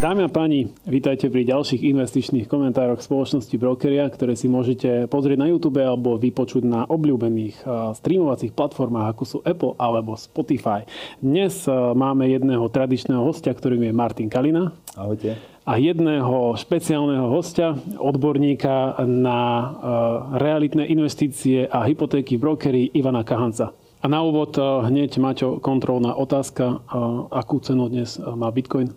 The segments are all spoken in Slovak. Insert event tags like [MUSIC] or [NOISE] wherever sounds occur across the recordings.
Dámy a páni, vítajte pri ďalších investičných komentároch spoločnosti Brokeria, ktoré si môžete pozrieť na YouTube alebo vypočuť na obľúbených streamovacích platformách, ako sú Apple alebo Spotify. Dnes máme jedného tradičného hostia, ktorým je Martin Kalina. Ahojte. A jedného špeciálneho hostia, odborníka na realitné investície a hypotéky v brokerii Ivana Kahanca. A na úvod hneď, Maťo, kontrolná otázka. Akú cenu dnes má Bitcoin?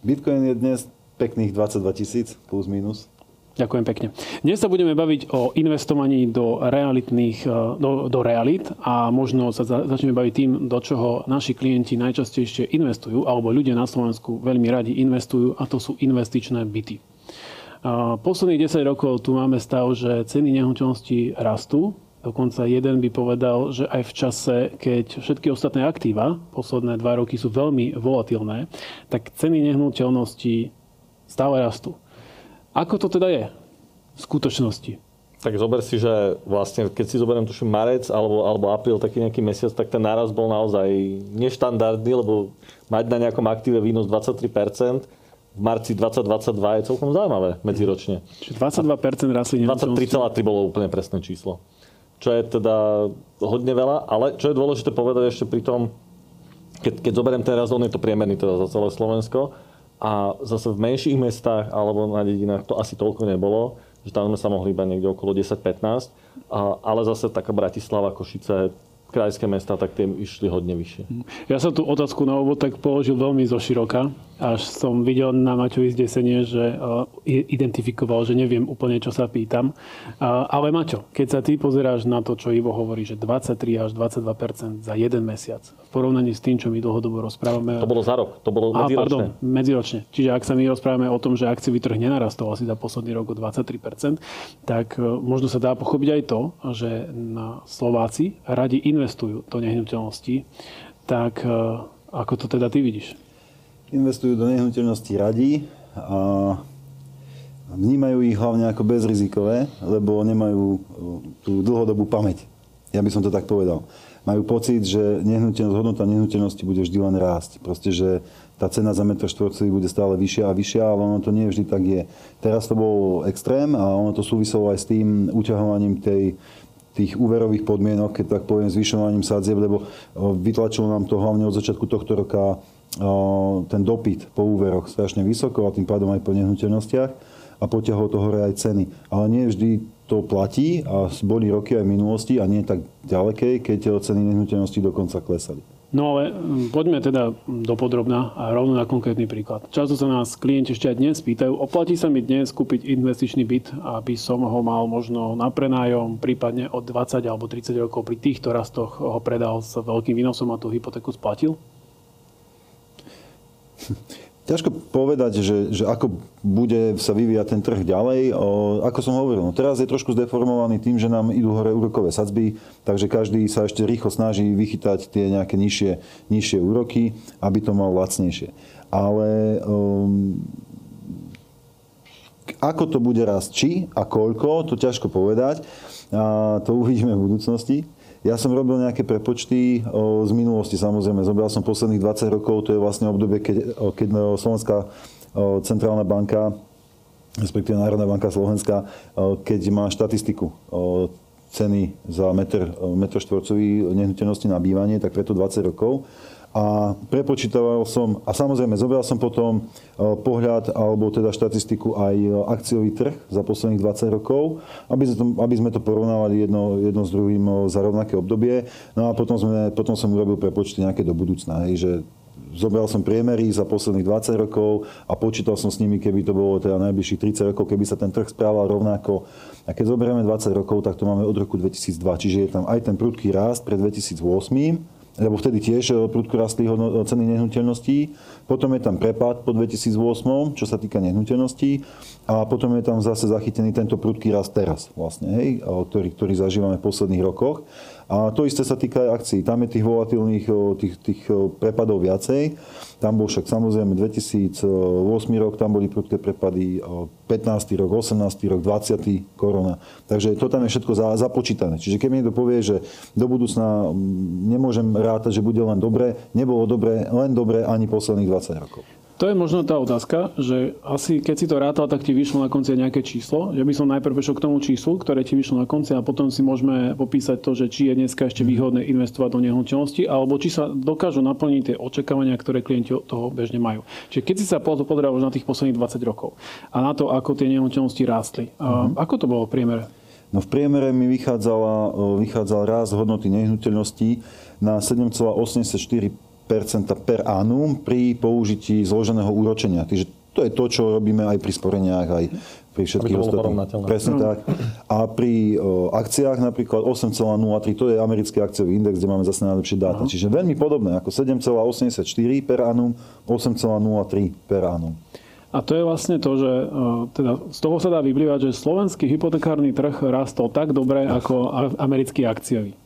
Bitcoin je dnes pekných 22 tisíc plus minus. Ďakujem pekne. Dnes sa budeme baviť o investovaní do realitných, e, do, do realit a možno sa za, začneme baviť tým, do čoho naši klienti najčastejšie investujú, alebo ľudia na Slovensku veľmi radi investujú a to sú investičné byty. E, posledných 10 rokov tu máme stav, že ceny nehnuteľností rastú. Dokonca jeden by povedal, že aj v čase, keď všetky ostatné aktíva, posledné dva roky sú veľmi volatilné, tak ceny nehnuteľností stále rastú. Ako to teda je v skutočnosti? Tak zober si, že vlastne, keď si zoberiem tuším marec alebo, alebo apríl, taký nejaký mesiac, tak ten náraz bol naozaj neštandardný, lebo mať na nejakom aktíve výnos 23%, v marci 2022 je celkom zaujímavé medziročne. Čiže 22% rastli 23,3 bolo úplne presné číslo čo je teda hodne veľa, ale čo je dôležité povedať ešte pri tom, keď, keď zoberiem ten raz, on je to priemerný teda za celé Slovensko a zase v menších mestách alebo na dedinách to asi toľko nebolo, že tam sme sa mohli iba niekde okolo 10-15, ale zase taká Bratislava, Košice, krajské mesta, tak tie išli hodne vyššie. Ja som tú otázku na úvod tak položil veľmi zoširoka, až som videl na Maťovi zdesenie, že identifikoval, že neviem úplne, čo sa pýtam. Ale Maťo, keď sa ty pozeráš na to, čo Ivo hovorí, že 23 až 22% za jeden mesiac, v porovnaní s tým, čo my dlhodobo rozprávame... To bolo za rok, to bolo medziročne. pardon, medziročne. Čiže ak sa my rozprávame o tom, že akciový trh nenarastol asi za posledný rok o 23% tak e, možno sa dá pochopiť aj to, že na Slováci radi in investujú do nehnuteľností, tak e, ako to teda ty vidíš? Investujú do nehnuteľností radi a vnímajú ich hlavne ako bezrizikové, lebo nemajú e, tú dlhodobú pamäť. Ja by som to tak povedal. Majú pocit, že nehnuteľnosť, hodnota nehnuteľnosti bude vždy len rásť. Proste, že tá cena za metr štvorcový bude stále vyššia a vyššia, ale ono to nie vždy tak je. Teraz to bol extrém a ono to súviselo aj s tým uťahovaním tej tých úverových podmienok, keď tak poviem, zvyšovaním sadzieb, lebo vytlačilo nám to hlavne od začiatku tohto roka ten dopyt po úveroch strašne vysoko a tým pádom aj po nehnuteľnostiach a potiahol to hore aj ceny. Ale nie vždy to platí a boli roky aj v minulosti a nie tak ďalekej, keď ceny nehnuteľností dokonca klesali. No ale mm, poďme teda do podrobná a rovno na konkrétny príklad. Často sa nás klienti ešte aj dnes pýtajú, oplatí sa mi dnes kúpiť investičný byt, aby som ho mal možno na prenájom, prípadne od 20 alebo 30 rokov pri týchto rastoch ho predal s veľkým výnosom a tú hypotéku splatil? [LAUGHS] Ťažko povedať, že, že ako bude sa vyvíjať ten trh ďalej. O, ako som hovoril, no teraz je trošku zdeformovaný tým, že nám idú hore úrokové sadzby, takže každý sa ešte rýchlo snaží vychytať tie nejaké nižšie, nižšie úroky, aby to mal lacnejšie. Ale um, ako to bude rásť, či a koľko, to ťažko povedať. A to uvidíme v budúcnosti. Ja som robil nejaké prepočty z minulosti, samozrejme. Zobral som posledných 20 rokov, to je vlastne obdobie, keď, keď Slovenská centrálna banka, respektíve Národná banka Slovenska, keď má štatistiku ceny za metr, metr štvorcový nehnuteľnosti na bývanie, tak preto 20 rokov a prepočítaval som, a samozrejme zobral som potom e, pohľad alebo teda štatistiku aj e, akciový trh za posledných 20 rokov, aby sme to, aby sme to porovnávali jedno, jedno s druhým e, za rovnaké obdobie. No a potom, sme, potom som urobil prepočty nejaké do budúcna, hej, že zobral som priemery za posledných 20 rokov a počítal som s nimi, keby to bolo teda najbližších 30 rokov, keby sa ten trh správal rovnako. A keď zoberieme 20 rokov, tak to máme od roku 2002, čiže je tam aj ten prudký rast pred 2008, lebo vtedy tiež eh, prudko rastli ceny nehnuteľností. Potom je tam prepad po 2008, čo sa týka nehnuteľností. A potom je tam zase zachytený tento prudký rast teraz, vlastne, hej, ktorý, ktorý zažívame v posledných rokoch. A to isté sa týka aj akcií. Tam je tých volatilných tých, tých prepadov viacej. Tam bol však samozrejme 2008 rok, tam boli prudké prepady, 15. rok, 18. rok, 20. korona. Takže to tam je všetko započítané. Čiže keď mi niekto povie, že do budúcna nemôžem rátať, že bude len dobre, nebolo dobre, len dobre ani posledných 20 rokov. To je možno tá otázka, že asi keď si to rátal, tak ti vyšlo na konci nejaké číslo. Ja by som najprv prešiel k tomu číslu, ktoré ti vyšlo na konci a potom si môžeme popísať to, že či je dneska ešte výhodné investovať do nehnuteľnosti, alebo či sa dokážu naplniť tie očakávania, ktoré klienti toho bežne majú. Čiže keď si sa pozeral už na tých posledných 20 rokov a na to, ako tie nehnuteľnosti rástli, uh-huh. ako to bolo v priemere? No v priemere mi vychádzala, vychádzal rast hodnoty nehnuteľností na 7,84 per annum pri použití zloženého úročenia. Takže to je to, čo robíme aj pri sporeniach, aj pri všetkých ostatných. Presne tak. A pri o, akciách napríklad 8,03, to je americký akciový index, kde máme zase najlepšie dáta. Čiže veľmi podobné, ako 7,84 per annum, 8,03 per annum. A to je vlastne to, že teda z toho sa dá vyplývať, že slovenský hypotekárny trh rastol tak dobre ako americký akciový.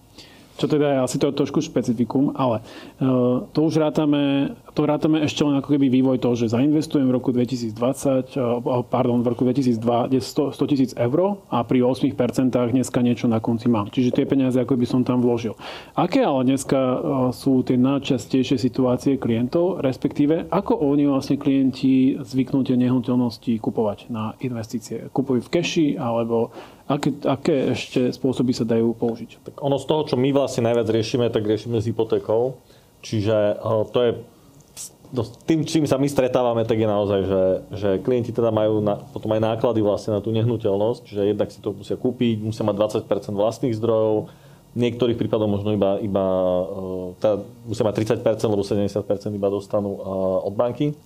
Čo teda je asi to trošku špecifikum, ale uh, to už rátame, to rátame ešte len ako keby vývoj toho, že zainvestujem v roku 2020, uh, pardon, v roku 2002 100 tisíc eur a pri 8% dneska niečo na konci mám. Čiže tie peniaze ako by som tam vložil. Aké ale dneska sú tie najčastejšie situácie klientov, respektíve ako oni vlastne klienti zvyknú tie nehnuteľnosti kupovať na investície? Kupujú v keši alebo Aké, aké ešte spôsoby sa dajú použiť? Tak ono z toho, čo my vlastne najviac riešime, tak riešime s hypotékou. Čiže eh, to je tým, čím sa my stretávame, tak je naozaj, že, že klienti teda majú na, potom aj náklady vlastne na tú nehnuteľnosť, čiže jednak si to musia kúpiť, musia mať 20% vlastných zdrojov, v niektorých prípadoch možno iba, iba teda musia mať 30%, lebo 70% iba dostanú eh, od banky.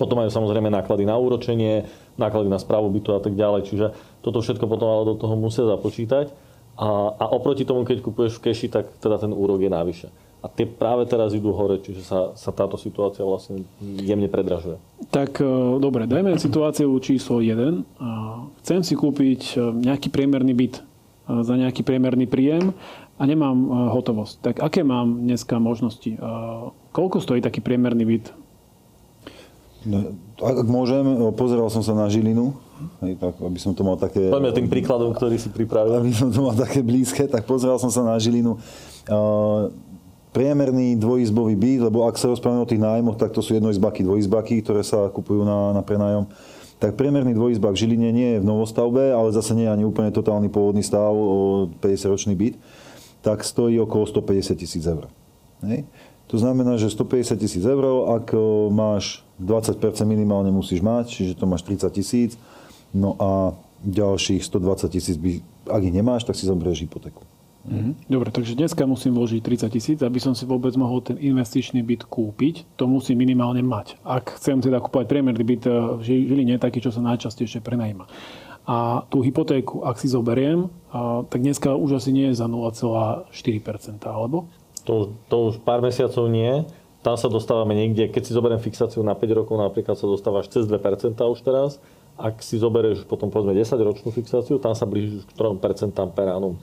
Potom majú samozrejme náklady na úročenie, náklady na správu bytu a tak ďalej. Čiže toto všetko potom ale do toho musia započítať. A, a oproti tomu, keď kupuješ v keši, tak teda ten úrok je navyše. A tie práve teraz idú hore, čiže sa, sa táto situácia vlastne jemne predražuje. Tak e, dobre, dajme situáciu číslo 1. Chcem si kúpiť e, nejaký priemerný byt e, za nejaký priemerný príjem a nemám hotovosť. Tak aké mám dneska možnosti? Koľko stojí taký priemerný byt No, ak môžem, pozeral som sa na Žilinu, hej, tak, aby som to mal také... Poďme tým príkladom, ktorý si pripravil. Aby som to mal také blízke, tak pozeral som sa na Žilinu. Uh, priemerný dvojizbový byt, lebo ak sa rozprávame o tých nájmoch, tak to sú jednoizbaky, dvojizbaky, ktoré sa kupujú na, na prenájom. Tak priemerný dvojizbak v Žiline nie je v novostavbe, ale zase nie je ani úplne totálny pôvodný stav, 50-ročný byt, tak stojí okolo 150 tisíc eur. Hej. To znamená, že 150 tisíc eur, ak máš 20% minimálne musíš mať, čiže to máš 30 tisíc, no a ďalších 120 tisíc, ak ich nemáš, tak si zoberieš hypotéku. Mm-hmm. Dobre, takže dneska musím vložiť 30 tisíc, aby som si vôbec mohol ten investičný byt kúpiť. To musím minimálne mať. Ak chcem teda kúpať priemerný byt eh, v Žiline, taký, čo sa najčastejšie prenajíma. A tú hypotéku, ak si zoberiem, tak dneska už asi nie je za 0,4%, alebo? To, to už pár mesiacov nie. Tam sa dostávame niekde, keď si zoberiem fixáciu na 5 rokov, napríklad sa dostávaš cez 2% už teraz. Ak si zoberieš potom povedzme 10 ročnú fixáciu, tam sa blížiš k 3% per annum,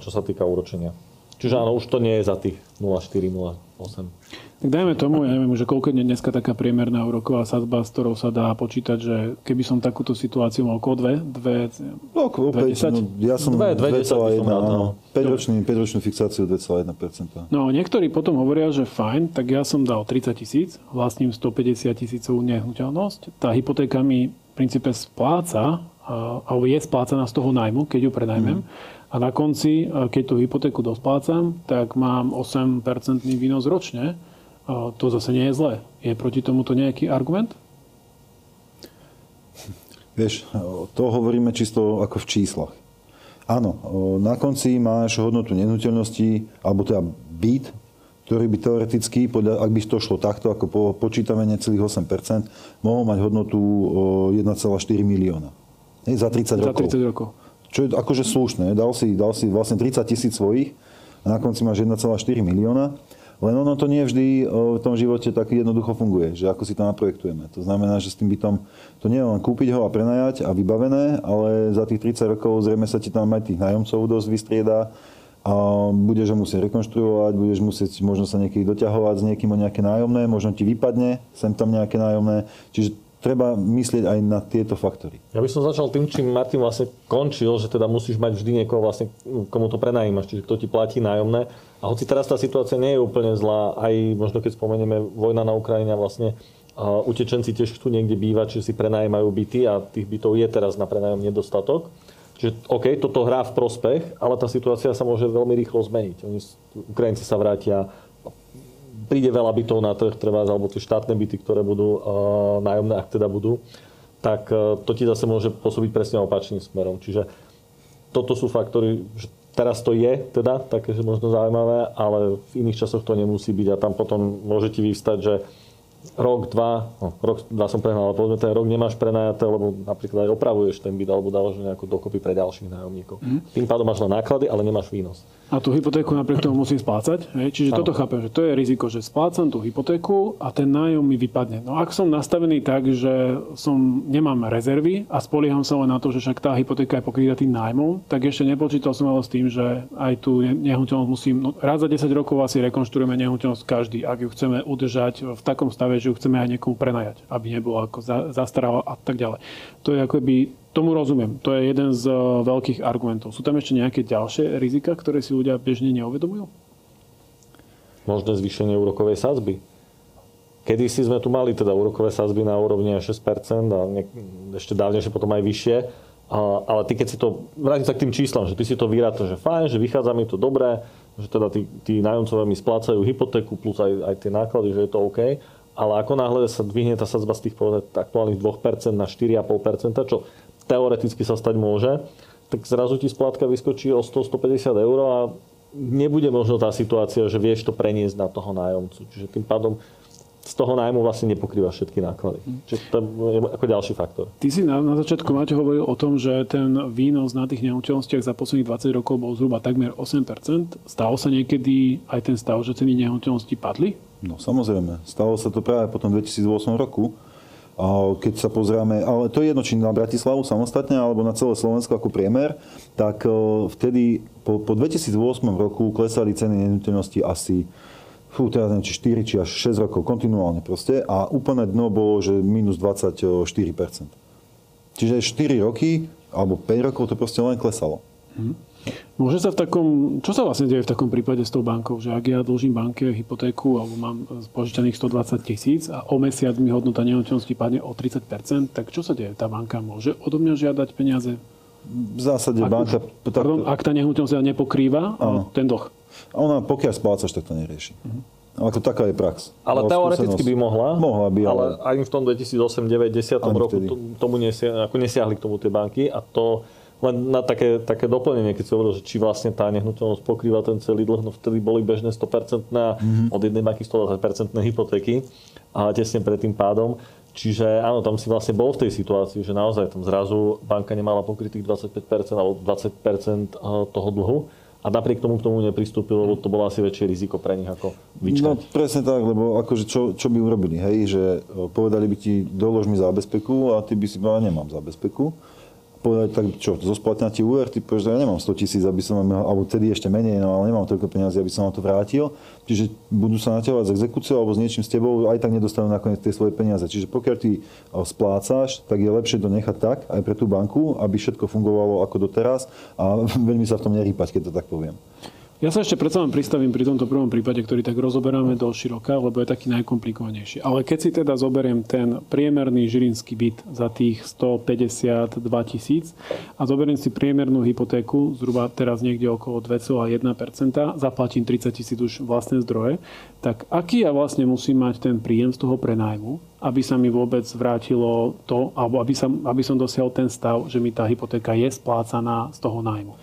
čo sa týka úročenia. Čiže áno, už to nie je za tých 0,4, 0,8. Tak dajme tomu, ja neviem, že koľko je dneska taká priemerná úroková sadzba, s ktorou sa dá počítať, že keby som takúto situáciu mal okolo dve, dve, no, opäť, 10? No, ja som 2,1, áno. 5-ročný, 5-ročnú fixáciu 2,1%. No, niektorí potom hovoria, že fajn, tak ja som dal 30 tisíc, vlastním 150 tisícovú nehnuteľnosť. Tá hypotéka mi v princípe spláca, alebo je splácaná z toho najmu, keď ju prenajmem. Mm. A na konci, keď tú hypotéku dosplácam, tak mám 8% výnos ročne to zase nie je zlé. Je proti tomuto nejaký argument? Vieš, to hovoríme čisto ako v číslach. Áno, na konci máš hodnotu nehnuteľnosti, alebo teda byt, ktorý by teoreticky, podľa, ak by to šlo takto, ako po, počítame necelých 8%, mohol mať hodnotu 1,4 milióna. Hej, za 30 rokov. Za 30 rokov. Čo je akože slušné. Dal si, dal si vlastne 30 tisíc svojich a na konci máš 1,4 milióna. Len ono to nie vždy v tom živote tak jednoducho funguje, že ako si to naprojektujeme. To znamená, že s tým bytom to nie je len kúpiť ho a prenajať a vybavené, ale za tých 30 rokov zrejme sa ti tam aj tých nájomcov dosť vystrieda a budeš ho musieť rekonštruovať, budeš musieť možno sa niekedy doťahovať s niekým o nejaké nájomné, možno ti vypadne sem tam nejaké nájomné. Čiže treba myslieť aj na tieto faktory. Ja by som začal tým, čím Martin vlastne končil, že teda musíš mať vždy niekoho vlastne, komu to prenajímaš, čiže kto ti platí nájomné. A hoci teraz tá situácia nie je úplne zlá, aj možno keď spomenieme vojna na Ukrajine vlastne utečenci tiež chcú niekde bývať, čiže si prenajímajú byty a tých bytov je teraz na prenájom nedostatok. Čiže OK, toto hrá v prospech, ale tá situácia sa môže veľmi rýchlo zmeniť. Oni, Ukrajinci sa vrátia, príde veľa bytov na trh, treba, alebo tie štátne byty, ktoré budú uh, nájomné, ak teda budú, tak uh, to ti zase môže pôsobiť presne opačným smerom. Čiže toto sú faktory, že teraz to je teda také, možno zaujímavé, ale v iných časoch to nemusí byť a tam potom môže ti vyvstať, že rok, dva, no, rok, dva som prehnal, ale povedzme ten rok nemáš prenajaté, lebo napríklad aj opravuješ ten byt alebo dávaš nejakú dokopy pre ďalších nájomníkov. Mm. Tým pádom máš len náklady, ale nemáš výnos. A tú hypotéku napriek tomu musím splácať. Hej? Čiže ano. toto chápem, že to je riziko, že splácam tú hypotéku a ten nájom mi vypadne. No ak som nastavený tak, že som, nemám rezervy a spolieham sa len na to, že však tá hypotéka je pokrytá tým nájmom, tak ešte nepočítal som ale s tým, že aj tú nehnuteľnosť musím, no, raz za 10 rokov asi rekonštruujeme nehnuteľnosť každý, ak ju chceme udržať v takom stave, že ju chceme aj niekomu prenajať, aby nebolo ako zastarala a tak ďalej. To je akoby Tomu rozumiem. To je jeden z eh, veľkých argumentov. Sú tam ešte nejaké ďalšie rizika, ktoré si ľudia bežne neuvedomujú? Možné zvýšenie úrokovej sadzby. Kedy si sme tu mali teda úrokové sadzby na úrovni 6% a ne, ešte dávnejšie potom aj vyššie. A, ale ty keď si to, vrátim sa k tým číslam, že ty si to vyráta, že fajn, že vychádza mi to dobré, že teda tí, tí nájomcovia mi splácajú hypotéku plus aj, aj tie náklady, že je to OK. Ale ako náhle sa dvihne tá sadzba z tých aktuálnych 2% na 4,5%, čo teoreticky sa stať môže, tak zrazu ti splátka vyskočí o 100-150 eur a nebude možno tá situácia, že vieš to preniesť na toho nájomcu. Čiže tým pádom z toho nájmu vlastne nepokrýva všetky náklady. Čiže to je ako ďalší faktor. Ty si na, na začiatku, Máte, hovoril o tom, že ten výnos na tých nehnuteľnostiach za posledných 20 rokov bol zhruba takmer 8%. Stalo sa niekedy aj ten stav, že ceny nehnuteľnosti padli? No samozrejme. Stalo sa to práve po tom 2008 roku, keď sa pozrieme, ale to je jedno, či na Bratislavu samostatne, alebo na celé Slovensko ako priemer, tak e, vtedy po, po 2008 roku klesali ceny nehnuteľnosti asi fú, teraz neviem, či 4 či až 6 rokov, kontinuálne proste. A úplné dno bolo, že minus 24%. Čiže 4 roky, alebo 5 rokov to proste len klesalo. Hmm. Môže sa v takom, čo sa vlastne deje v takom prípade s tou bankou, že ak ja dlžím banke hypotéku alebo mám požičaných 120 tisíc a o mesiac mi hodnota nehnuteľnosti padne o 30%, tak čo sa deje? Tá banka môže odo mňa žiadať peniaze? V zásade ak banka... Už, pardon, ak tá nehnuteľnosť nepokrýva áno. ten dlh? Ona pokiaľ splácaš, tak to nerieši. Uh-huh. Ako taká je prax. Ale teoreticky by mohla. Mohla by, ale... ale ani v tom 2008, 9, 10 roku tomu nesia, ako nesiahli k tomu tie banky a to len na také, také doplnenie, keď si hovoril, že či vlastne tá nehnuteľnosť pokrýva ten celý dlh, no vtedy boli bežné 100% mm-hmm. od jednej banky 120% hypotéky a tesne pred tým pádom. Čiže áno, tam si vlastne bol v tej situácii, že naozaj tam zrazu banka nemala pokrytých 25% alebo 20% eh, toho dlhu a napriek tomu k tomu nepristúpil, lebo to bolo asi väčšie riziko pre nich ako vyčkať. No presne tak, lebo akože čo, čo by urobili, hej, že eh, povedali by ti dolož mi zábezpeku a ty by si povedal, nemám zábezpeku povedať, tak čo, zosplatňa ti úver, ty povieš, že ja nemám 100 tisíc, aby som mal, alebo tedy ešte menej, no ale nemám toľko peniazy, aby som vám to vrátil. Čiže budú sa naťahovať s exekúciou alebo s niečím s tebou, aj tak nedostanú nakoniec tie svoje peniaze. Čiže pokiaľ ty splácaš, tak je lepšie to nechať tak, aj pre tú banku, aby všetko fungovalo ako doteraz a [LAUGHS] veľmi sa v tom nerýpať, keď to tak poviem. Ja sa ešte predsa len pristavím pri tomto prvom prípade, ktorý tak rozoberáme do široka, lebo je taký najkomplikovanejší. Ale keď si teda zoberiem ten priemerný žilinský byt za tých 152 tisíc a zoberiem si priemernú hypotéku, zhruba teraz niekde okolo 2,1%, zaplatím 30 tisíc už vlastné zdroje, tak aký ja vlastne musím mať ten príjem z toho prenájmu, aby sa mi vôbec vrátilo to, alebo aby, sa, aby som dosiahol ten stav, že mi tá hypotéka je splácaná z toho nájmu.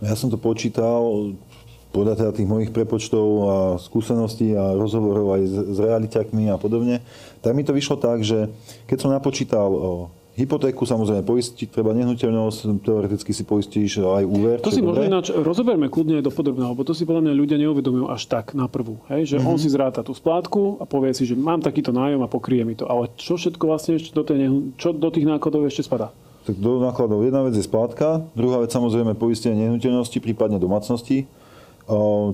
Ja som to počítal, podľa teda tých mojich prepočtov a skúseností a rozhovorov aj s, s realiťakmi a podobne, tak mi to vyšlo tak, že keď som napočítal hypotéku, samozrejme poistiť treba nehnuteľnosť, teoreticky si poistíš aj úver. To si možno ináč rozoberme kľudne do podrobného, lebo to si podľa mňa ľudia neuvedomujú až tak na prvú. Hej? Že mm-hmm. on si zráta tú splátku a povie si, že mám takýto nájom a pokrie mi to. Ale čo všetko vlastne ešte do, tej nehu... čo do tých nákladov ešte spadá? Tak do nákladov jedna vec je splátka, druhá vec samozrejme poistenie nehnuteľnosti, prípadne domácnosti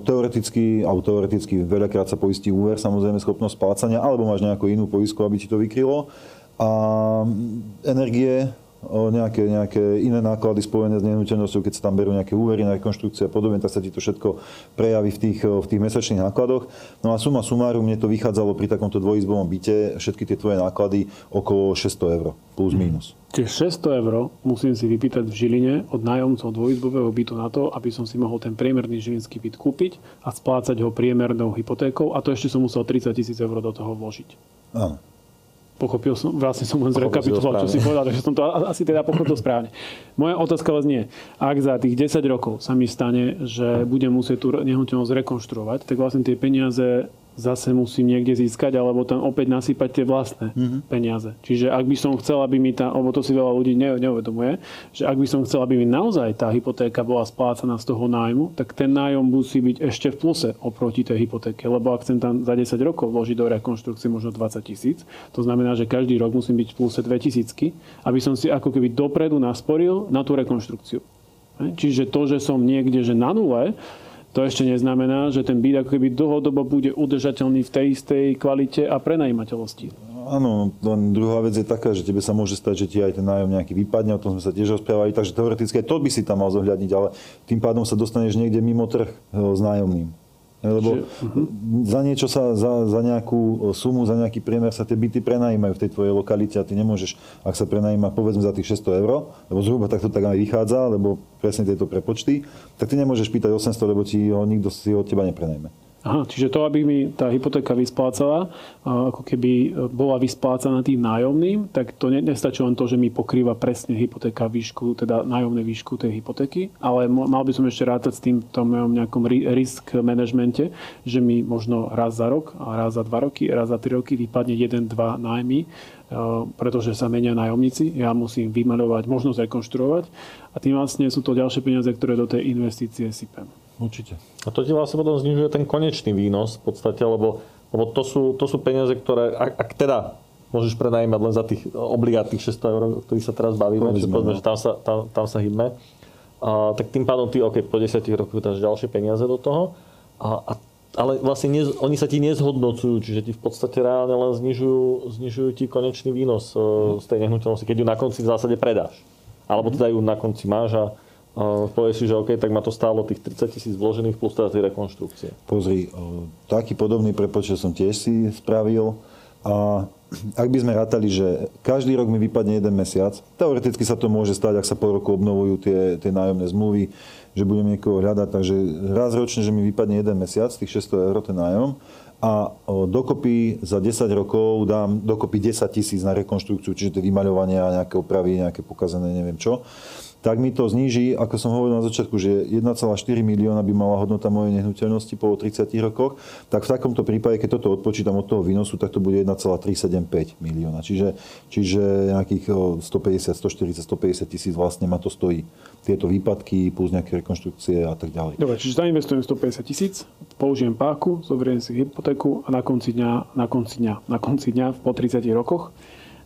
Teoreticky, alebo teoreticky veľakrát sa poistí úver, samozrejme schopnosť splácania, alebo máš nejakú inú poistku, aby ti to vykrylo. A energie, o nejaké, nejaké iné náklady spojené s nehnuteľnosťou, keď sa tam berú nejaké úvery na rekonštrukciu a podobne, tak sa ti to všetko prejaví v tých, v tých mesačných nákladoch. No a suma sumárum, mne to vychádzalo pri takomto dvojizbovom byte, všetky tie tvoje náklady okolo 600 eur, plus minus. Čiže 600 eur musím si vypýtať v Žiline od nájomcov dvojizbového bytu na to, aby som si mohol ten priemerný žilinský byt kúpiť a splácať ho priemernou hypotékou a to ešte som musel 30 tisíc eur do toho vložiť. Áno. Pochopil som, vlastne som len zrekapituloval, čo si povedal, takže som to asi teda pochopil správne. Moja otázka vás nie. Ak za tých 10 rokov sa mi stane, že budem musieť tú nehnuteľnosť rekonštruovať, tak vlastne tie peniaze zase musím niekde získať, alebo tam opäť nasypať tie vlastné mm-hmm. peniaze. Čiže ak by som chcel, aby mi tá, lebo to si veľa ľudí neuvedomuje, že ak by som chcel, aby mi naozaj tá hypotéka bola splácaná z toho nájmu, tak ten nájom musí byť ešte v pluse oproti tej hypotéke. Lebo ak chcem tam za 10 rokov vložiť do rekonštrukcie možno 20 tisíc, to znamená, že každý rok musím byť v pluse 2 tisícky, aby som si ako keby dopredu nasporil na tú rekonštrukciu. Čiže to, že som niekde že na nule, to ešte neznamená, že ten byt ako keby dlhodobo bude udržateľný v tej istej kvalite a prenajímateľnosti. Áno, len druhá vec je taká, že tebe sa môže stať, že ti aj ten nájom nejaký vypadne, o tom sme sa tiež rozprávali, takže teoreticky aj to by si tam mal zohľadniť, ale tým pádom sa dostaneš niekde mimo trh eh, s nájomným. Lebo že, uh-huh. za niečo sa, za, za nejakú sumu, za nejaký priemer sa tie byty prenajímajú v tej tvojej lokalite a ty nemôžeš, ak sa prenajíma povedzme za tých 600 eur, lebo zhruba takto tak aj vychádza, lebo presne tieto prepočty, tak ty nemôžeš pýtať 800, lebo ti ho nikto si od teba neprenajme. Aha, čiže to, aby mi tá hypotéka vysplácala, ako keby e, bola vysplácaná tým nájomným, tak to nestačí len to, že mi pokrýva presne hypotéka výšku, teda nájomné výšku tej hypotéky, ale mal by som ešte rátať s tým tom nejakom risk manažmente, že mi možno raz za rok, a raz za dva roky, raz za tri roky vypadne jeden, dva nájmy, e, pretože sa menia nájomníci. Ja musím vymaľovať, možnosť rekonštruovať a tým vlastne sú to ďalšie peniaze, ktoré do tej investície sypem. Určite. A to ti vlastne potom znižuje ten konečný výnos v podstate, lebo, lebo to, sú, to sú peniaze, ktoré, ak, ak teda môžeš prenajímať len za tých obligátnych 600 eur, o ktorých sa teraz bavíme, čiže povedzme, že tam sa, tam, tam sa hýbme, a, tak tým pádom ty, OK, po 10 rokoch dáš ďalšie peniaze do toho, a, a ale vlastne ne, oni sa ti nezhodnocujú, čiže ti v podstate reálne len znižujú, znižujú ti konečný výnos mm. z tej nehnuteľnosti, keď ju na konci v zásade predáš. Alebo teda ju na konci máš a, povie si, že OK, tak ma to stálo tých 30 tisíc vložených plus teda tej rekonštrukcie. Pozri, taký podobný prepočet som tiež si spravil. A ak by sme rátali, že každý rok mi vypadne jeden mesiac, teoreticky sa to môže stať, ak sa po roku obnovujú tie, tie nájomné zmluvy, že budem niekoho hľadať, takže raz ročne, že mi vypadne jeden mesiac, tých 600 eur ten nájom. A dokopy za 10 rokov dám dokopy 10 tisíc na rekonštrukciu, čiže tie vymaľovania, nejaké opravy, nejaké pokazené, neviem čo tak mi to zníži, ako som hovoril na začiatku, že 1,4 milióna by mala hodnota mojej nehnuteľnosti po 30 rokoch, tak v takomto prípade, keď toto odpočítam od toho výnosu, tak to bude 1,375 milióna. Čiže, čiže nejakých 150, 140, 150 tisíc vlastne ma to stojí. Tieto výpadky plus nejaké rekonštrukcie a tak ďalej. Dobre, čiže zainvestujem 150 tisíc, použijem páku, zoberiem si hypotéku a na konci dňa, na konci dňa, na konci dňa po 30 rokoch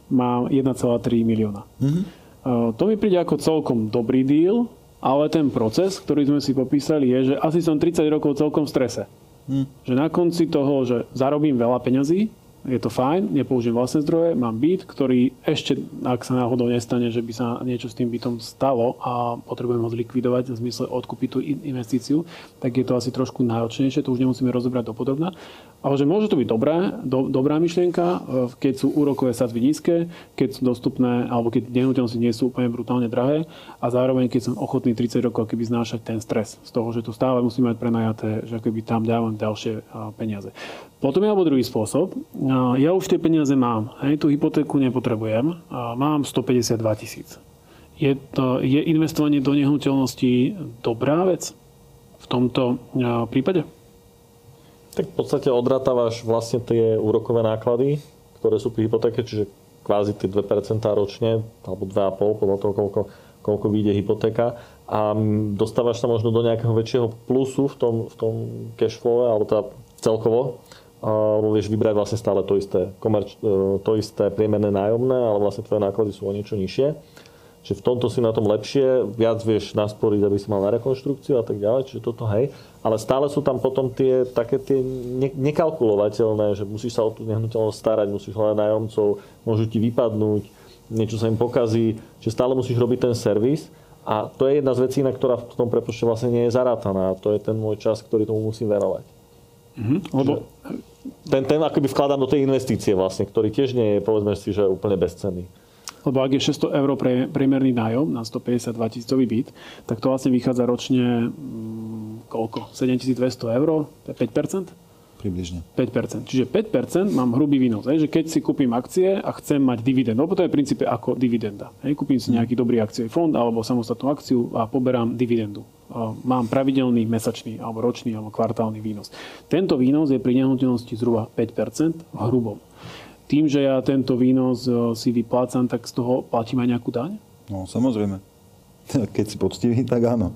mám 1,3 milióna. Mm-hmm. To mi príde ako celkom dobrý deal, ale ten proces, ktorý sme si popísali, je, že asi som 30 rokov celkom v strese. Hm. Že na konci toho, že zarobím veľa peňazí, je to fajn, nepoužijem vlastné zdroje, mám byt, ktorý ešte, ak sa náhodou nestane, že by sa niečo s tým bytom stalo a potrebujem ho zlikvidovať v zmysle odkúpiť tú investíciu, tak je to asi trošku náročnejšie, to už nemusíme rozobrať dopodobná. Ale že môže to byť dobré, do, dobrá myšlienka, e, keď sú úrokové sadzby nízke, keď sú dostupné, alebo keď nehnuteľnosti nie sú úplne brutálne drahé a zároveň keď som ochotný 30 rokov keby znášať ten stres z toho, že to stále musím mať prenajaté, že keby tam dávam ďalšie peniaze. Potom je alebo druhý spôsob. Ja už tie peniaze mám, hej, tú hypotéku nepotrebujem, mám 152 tisíc. Je, to, je investovanie do nehnuteľnosti dobrá vec v tomto prípade? Tak v podstate odratávaš vlastne tie úrokové náklady, ktoré sú pri hypotéke, čiže kvázi tie 2% ročne, alebo 2,5% podľa toho, koľko, koľko vyjde hypotéka a dostávaš sa možno do nejakého väčšieho plusu v tom, v tom cash alebo teda celkovo, vieš vybrať vlastne stále to isté, komerč, e, to isté priemerné nájomné, ale vlastne tvoje náklady sú o niečo nižšie. Čiže v tomto si na tom lepšie, viac vieš nasporiť, aby si mal na rekonštrukciu a tak ďalej, čiže toto hej. Ale stále sú tam potom tie také tie ne, nekalkulovateľné, že musíš sa o tú nehnuteľnosť starať, musíš hľadať nájomcov, môžu ti vypadnúť, niečo sa im pokazí, že stále musíš robiť ten servis. A to je jedna z vecí, na ktorá v tom prepočte vlastne nie je zarátaná. A to je ten môj čas, ktorý tomu musím venovať. Mhm, lebo Ten, ten akoby vkladám do tej investície vlastne, ktorý tiež nie je, povedzme si, že úplne bezcenný. Lebo ak je 600 eur pre, priemerný nájom na 152 tisícový byt, tak to vlastne vychádza ročne mm, koľko? 7200 eur? To je 5%? Približne. 5%. Čiže 5% mám hrubý výnos. Hej, že keď si kúpim akcie a chcem mať dividendu, lebo to je v princípe ako dividenda. Hej, kúpim si nejaký dobrý akciový fond alebo samostatnú akciu a poberám dividendu. Mám pravidelný mesačný alebo ročný alebo kvartálny výnos. Tento výnos je pri nehnuteľnosti zhruba 5% v hrubom. Tým, že ja tento výnos e, si vyplácam, tak z toho platím aj nejakú daň? No, samozrejme. [LAUGHS] Keď si poctivý, tak áno.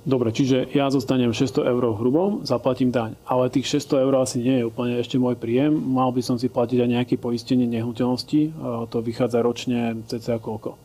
Dobre, čiže ja zostanem 600 eur hrubom, zaplatím daň. Ale tých 600 eur asi nie je úplne ešte môj príjem. Mal by som si platiť aj nejaké poistenie nehnuteľnosti. To vychádza ročne cca koľko?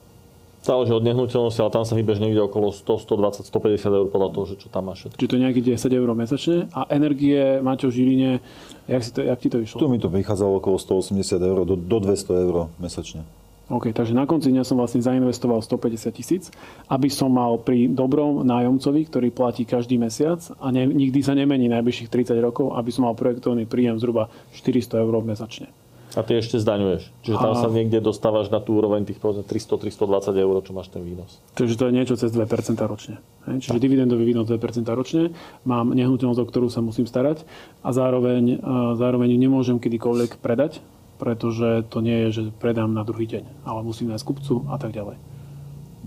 Záleží od nehnuteľnosti, ale tam sa hýbeš niekde okolo 100, 120, 150 eur podľa toho, že čo tam máš. Čiže to je nejakých 10 eur mesačne. A energie, Maťo Žiline, jak, si to, jak ti to vyšlo? Tu mi to vychádzalo okolo 180 eur do, do 200 eur mesačne. OK, takže na konci dňa som vlastne zainvestoval 150 tisíc, aby som mal pri dobrom nájomcovi, ktorý platí každý mesiac a ne, nikdy sa nemení najbližších 30 rokov, aby som mal projektovaný príjem zhruba 400 eur mesačne. A ty ešte zdaňuješ. Čiže tam A- sa niekde dostávaš na tú úroveň tých povedzme 300-320 eur, čo máš ten výnos. Takže to je niečo cez 2% ročne. Čiže dividendový výnos 2% ročne, mám nehnuteľnosť, o ktorú sa musím starať a zároveň, zároveň nemôžem kedykoľvek predať, pretože to nie je, že predám na druhý deň, ale musím nájsť kupcu a tak ďalej.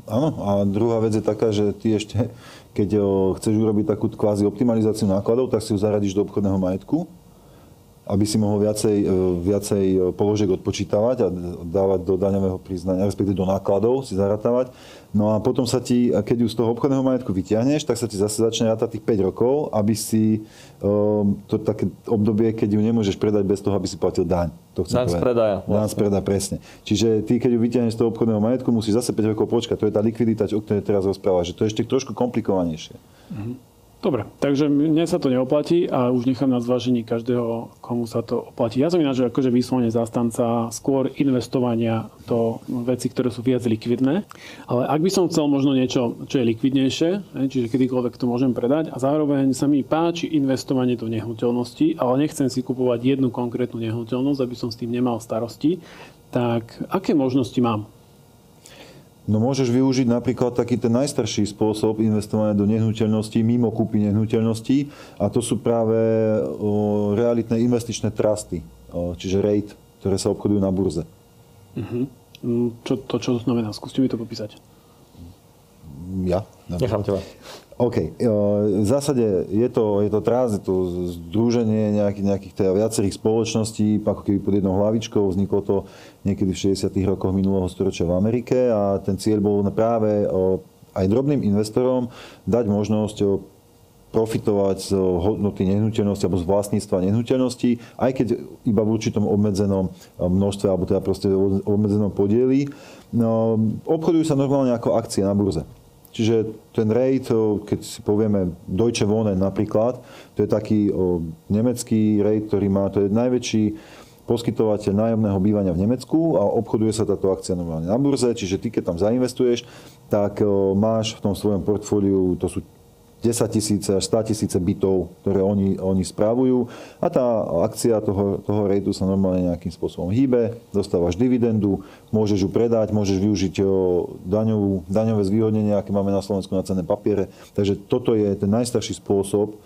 Áno, a druhá vec je taká, že ty ešte, keď o, chceš urobiť takú kvázi optimalizáciu nákladov, tak si ju zaradíš do obchodného majetku, aby si mohol viacej, e, viacej položiek odpočítavať a dávať do daňového priznania, respektíve do nákladov si zaratávať. No a potom sa ti, keď ju z toho obchodného majetku vyťahneš, tak sa ti zase začne rátať tých 5 rokov, aby si um, to také obdobie, keď ju nemôžeš predať bez toho, aby si platil daň. To chcem Daň z predaja, Daň z vlastne. predaja, presne. Čiže ty, keď ju vyťahneš z toho obchodného majetku, musíš zase 5 rokov počkať. To je tá likvidita, o ktorej teraz rozprávaš. Že to je ešte trošku komplikovanejšie. Dobre, takže mne sa to neoplatí a už nechám na zvážení každého, komu sa to oplatí. Ja som ináč akože vyslovene zastanca skôr investovania do veci, ktoré sú viac likvidné. Ale ak by som chcel možno niečo, čo je likvidnejšie, čiže kedykoľvek to môžem predať a zároveň sa mi páči investovanie do nehnuteľnosti, ale nechcem si kupovať jednu konkrétnu nehnuteľnosť, aby som s tým nemal starosti, tak aké možnosti mám? No môžeš využiť napríklad taký ten najstarší spôsob investovania do nehnuteľností, mimo kúpy nehnuteľností a to sú práve o, realitné investičné trusty, o, čiže REIT, ktoré sa obchodujú na burze. Mm, Čo to čo to znamená? Skúste mi to popísať. Ja? Nechám teba. OK. V zásade je to, je to trás, je to združenie nejakých, nejakých teda viacerých spoločností, ako keby pod jednou hlavičkou. Vzniklo to niekedy v 60. rokoch minulého storočia v Amerike a ten cieľ bol práve aj drobným investorom dať možnosť profitovať z hodnoty nehnuteľnosti alebo z vlastníctva nehnuteľnosti, aj keď iba v určitom obmedzenom množstve alebo teda proste obmedzenom podieli. No, obchodujú sa normálne ako akcie na burze. Čiže ten rate, keď si povieme Deutsche Wohnen napríklad, to je taký o, nemecký rate, ktorý má, to je najväčší poskytovateľ nájomného bývania v Nemecku a obchoduje sa táto akcia normálne na burze, čiže ty keď tam zainvestuješ, tak o, máš v tom svojom portfóliu, to sú 10 tisíce až 100 tisíce bytov, ktoré oni, oni spravujú a tá akcia toho, toho rejtu sa normálne nejakým spôsobom hýbe, dostávaš dividendu, môžeš ju predať, môžeš využiť o, daňovú, daňové zvýhodnenie, aké máme na Slovensku na cenné papiere. Takže toto je ten najstarší spôsob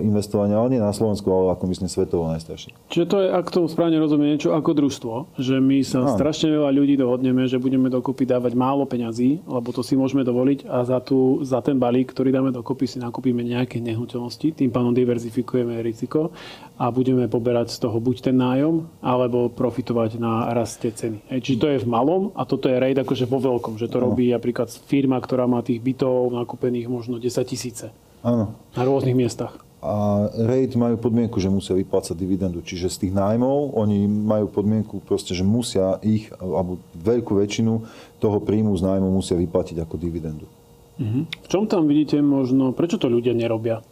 investovania, ale nie na Slovensku, ale ako myslím svetovo najstarší. Čiže to je, ak tomu správne rozumiem, niečo ako družstvo, že my sa Áno. strašne veľa ľudí dohodneme, že budeme dokopy dávať málo peňazí, lebo to si môžeme dovoliť a za, tú, za ten balík, ktorý dáme dokopy, si nakúpime nejaké nehnuteľnosti, tým pánom diverzifikujeme riziko a budeme poberať z toho buď ten nájom, alebo profitovať na raste ceny. Hej, čiže to je v malom a toto je rejt akože vo veľkom, že to robí napríklad firma, ktorá má tých bytov nakúpených možno 10 tisíce Áno. na rôznych miestach. A rate majú podmienku, že musia vyplácať dividendu. Čiže z tých nájmov oni majú podmienku proste, že musia ich, alebo veľkú väčšinu toho príjmu z nájmu musia vyplatiť ako dividendu. V čom tam vidíte možno, prečo to ľudia nerobia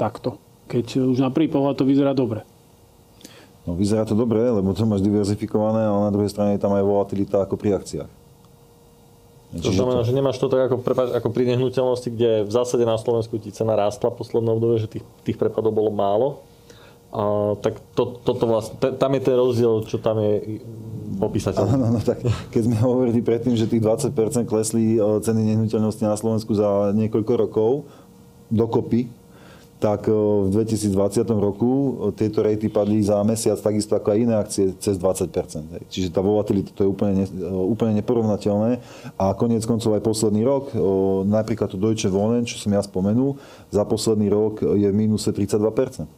takto? Keď už na prvý pohľad to vyzerá dobre. No, vyzerá to dobre, lebo to máš diverzifikované, ale na druhej strane je tam aj volatilita ako pri akciách. To znamená, že nemáš to tak ako, prepáč, ako pri nehnuteľnosti, kde v zásade na Slovensku ti cena rástla posledné obdobie, že tých, tých prepadov bolo málo. A, tak to, toto vlastne, tam je ten rozdiel, čo tam je popísateľ. Áno, no, tak keď sme [LAUGHS] hovorili predtým, že tých 20% klesli e, ceny nehnuteľnosti na Slovensku za niekoľko rokov dokopy, tak e, v 2020 roku e, tieto rejty padli za mesiac takisto ako aj iné akcie cez 20 Čiže tá volatilita to je úplne, e, úplne neporovnateľné. A konec koncov aj posledný rok, napríklad to Deutsche Wohnen, čo som ja spomenul, za posledný rok je v mínuse 32%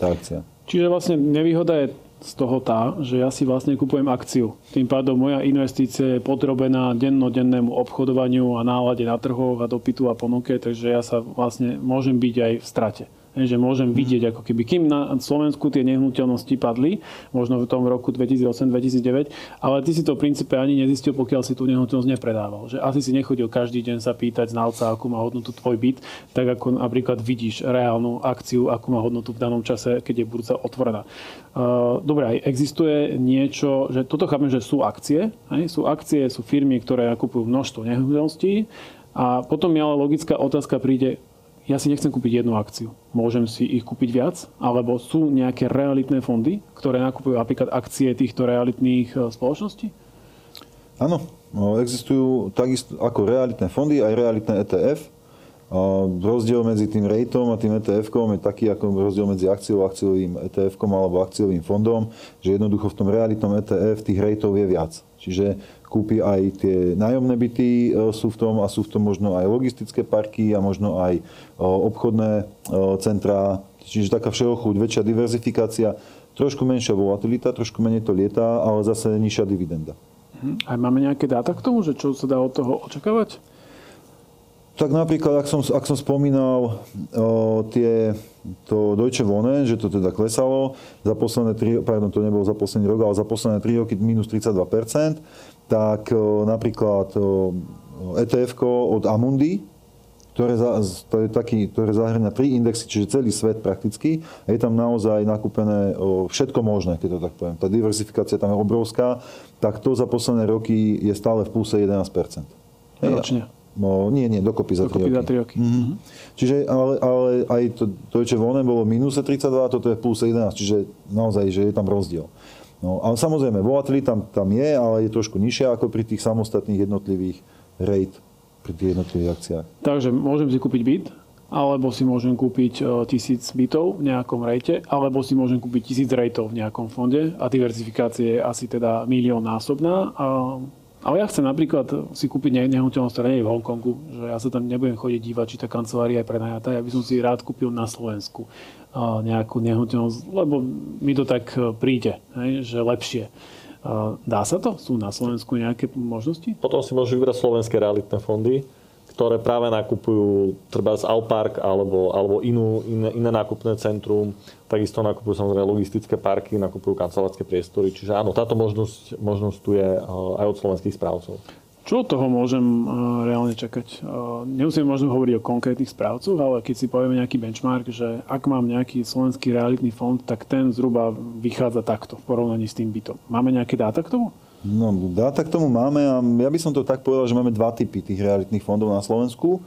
tá akcia. Čiže vlastne nevýhoda je z toho tá, že ja si vlastne kupujem akciu. Tým pádom moja investícia je podrobená dennodennému obchodovaniu a nálade na trhoch a dopytu a ponuke, takže ja sa vlastne môžem byť aj v strate že môžem mhm. vidieť, ako keby, kým na Slovensku tie nehnuteľnosti padli, možno v tom roku 2008-2009, ale ty si to v princípe ani nezistil, pokiaľ si tú nehnuteľnosť nepredával. Že asi si nechodil každý deň sa pýtať znalca, akú má hodnotu tvoj byt, tak ako napríklad vidíš reálnu akciu, akú má hodnotu v danom čase, keď je burza otvorená. Dobre, aj existuje niečo, že toto chápem, že sú akcie, hej? sú akcie, sú firmy, ktoré nakupujú množstvo nehnuteľností a potom mi ale logická otázka príde, ja si nechcem kúpiť jednu akciu. Môžem si ich kúpiť viac? Alebo sú nejaké realitné fondy, ktoré nakupujú napríklad akcie týchto realitných e, spoločností? Áno, no, existujú takisto ako realitné fondy, aj realitné ETF. Rozdiel medzi tým rejtom a tým ETF-kom je taký ako rozdiel medzi akciou a akciovým ETF-kom alebo akciovým fondom, že jednoducho v tom realitnom ETF tých rejtov je viac. Čiže kúpi aj tie nájomné byty e, sú v tom a sú v tom možno aj logistické parky a možno aj e, obchodné e, centrá. Čiže taká všeochuť, väčšia diverzifikácia, trošku menšia volatilita, trošku menej to lieta, ale zase nižšia dividenda. Mhm. A máme nejaké dáta k tomu, že čo sa dá od toho očakávať? Tak napríklad, ak som, ak som spomínal o, tie, to Deutsche Wohnen, že to teda klesalo, za posledné 3, pardon, to nebolo za posledný rok, ale za posledné 3 roky minus 32%, tak napríklad etf od Amundi, ktoré, za, to je taký, ktoré zahrania tri indexy, čiže celý svet prakticky. A je tam naozaj nakúpené všetko možné, keď to tak poviem. Tá diversifikácia tam je obrovská, tak to za posledné roky je stále v pluse 11%. Ročne? No, nie, nie, dokopy za dokopy 3 roky. Za 3 roky. Mm-hmm. Čiže, ale, ale aj to, to, čo voľné bolo minus 32, toto je plus 11, čiže naozaj, že je tam rozdiel. No, ale samozrejme, volatilita tam, tam je, ale je trošku nižšia ako pri tých samostatných jednotlivých rate pri tých jednotlivých akciách. Takže môžem si kúpiť byt, alebo si môžem kúpiť e, tisíc bytov v nejakom rejte, alebo si môžem kúpiť tisíc rejtov v nejakom fonde a diverzifikácia je asi teda milión násobná. Ale ja chcem napríklad si kúpiť nehnuteľnosť, ktorá nie je v Hongkongu, že ja sa tam nebudem chodiť dívať, či tá kancelária je prenajatá, ja by som si rád kúpil na Slovensku nejakú nehnuteľnosť, lebo mi to tak e, príde, že lepšie. Dá sa to? Sú na Slovensku nejaké možnosti? Potom si môžu vybrať slovenské realitné fondy, ktoré práve nakupujú treba z Alpark alebo, alebo inú, iné, iné nákupné centrum. Takisto nakupujú samozrejme logistické parky, nakupujú kancelárske priestory. Čiže áno, táto možnosť, možnosť tu je eh, aj od slovenských správcov. Čo od toho môžem uh, reálne čakať? Uh, nemusíme možno hovoriť o konkrétnych správcoch, ale keď si povieme nejaký benchmark, že ak mám nejaký slovenský realitný fond, tak ten zhruba vychádza takto v porovnaní s tým bytom. Máme nejaké dáta k tomu? No, dáta k tomu máme a ja by som to tak povedal, že máme dva typy tých realitných fondov na Slovensku.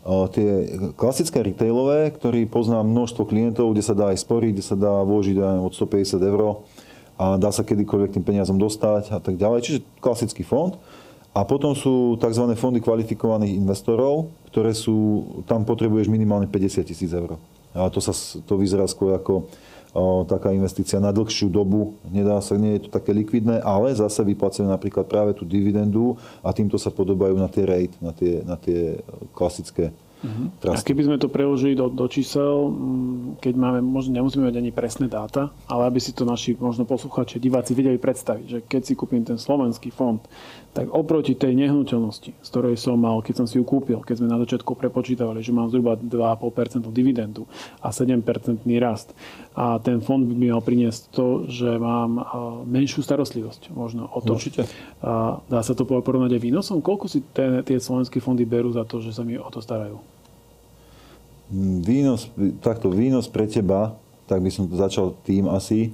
O, tie klasické retailové, ktorý poznám množstvo klientov, kde sa dá aj sporiť, kde sa dá vložiť aj od 150 eur a dá sa kedykoľvek tým peniazom dostať a tak ďalej. Čiže klasický fond. A potom sú tzv. fondy kvalifikovaných investorov, ktoré sú, tam potrebuješ minimálne 50 tisíc eur. A to, sa, to vyzerá skôr ako taká investícia na dlhšiu dobu. Nedá sa, nie je to také likvidné, ale zase vyplacujú napríklad práve tú dividendu a týmto sa podobajú na tie rate, na tie, na tie klasické Uh-huh. A keby sme to preložili do, do čísel, keď máme, možno nemusíme mať ani presné dáta, ale aby si to naši možno posluchači, diváci vedeli predstaviť, že keď si kúpim ten slovenský fond, tak oproti tej nehnuteľnosti, z ktorej som mal, keď som si ju kúpil, keď sme na začiatku prepočítavali, že mám zhruba 2,5% dividendu a 7% rast. A ten fond by mi mal priniesť to, že mám menšiu starostlivosť možno o to. Určite. A dá sa to porovnať aj výnosom? Koľko si tie, tie slovenské fondy berú za to, že sa mi o to starajú? Výnos, takto výnos pre teba, tak by som to začal tým asi,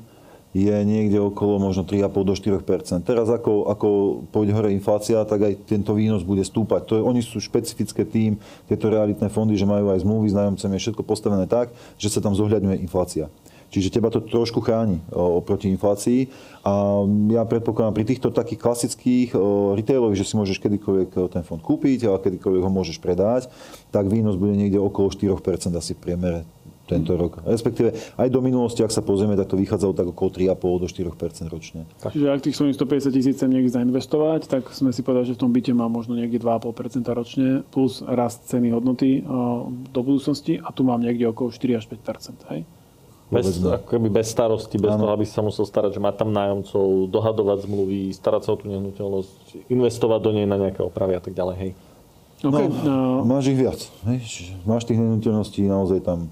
je niekde okolo možno 3,5 do 4% Teraz ako, ako pôjde hore inflácia, tak aj tento výnos bude stúpať. To je, oni sú špecifické tým, tieto realitné fondy, že majú aj zmluvy s nájomcami, je všetko postavené tak, že sa tam zohľadňuje inflácia. Čiže teba to trošku chráni oproti inflácii. A ja predpokladám, pri týchto takých klasických retailových, že si môžeš kedykoľvek ten fond kúpiť a kedykoľvek ho môžeš predať, tak výnos bude niekde okolo 4% asi v priemere tento rok. Respektíve aj do minulosti, ak sa pozrieme, tak to vychádzalo tak okolo 3,5 do 4% ročne. Čiže ak tých 150 tisíc chcem niekde zainvestovať, tak sme si povedali, že v tom byte má možno niekde 2,5% ročne plus rast ceny hodnoty do budúcnosti a tu mám niekde okolo 4 až 5 hej? Bez, akoby bez starosti, bez ano. toho, aby sa musel starať, že má tam nájomcov, dohadovať zmluvy, starať sa o tú nehnuteľnosť, investovať do nej na nejaké opravy a tak ďalej. Hej. Okay. No, máš ich viac. Hej? Máš tých nehnuteľností naozaj tam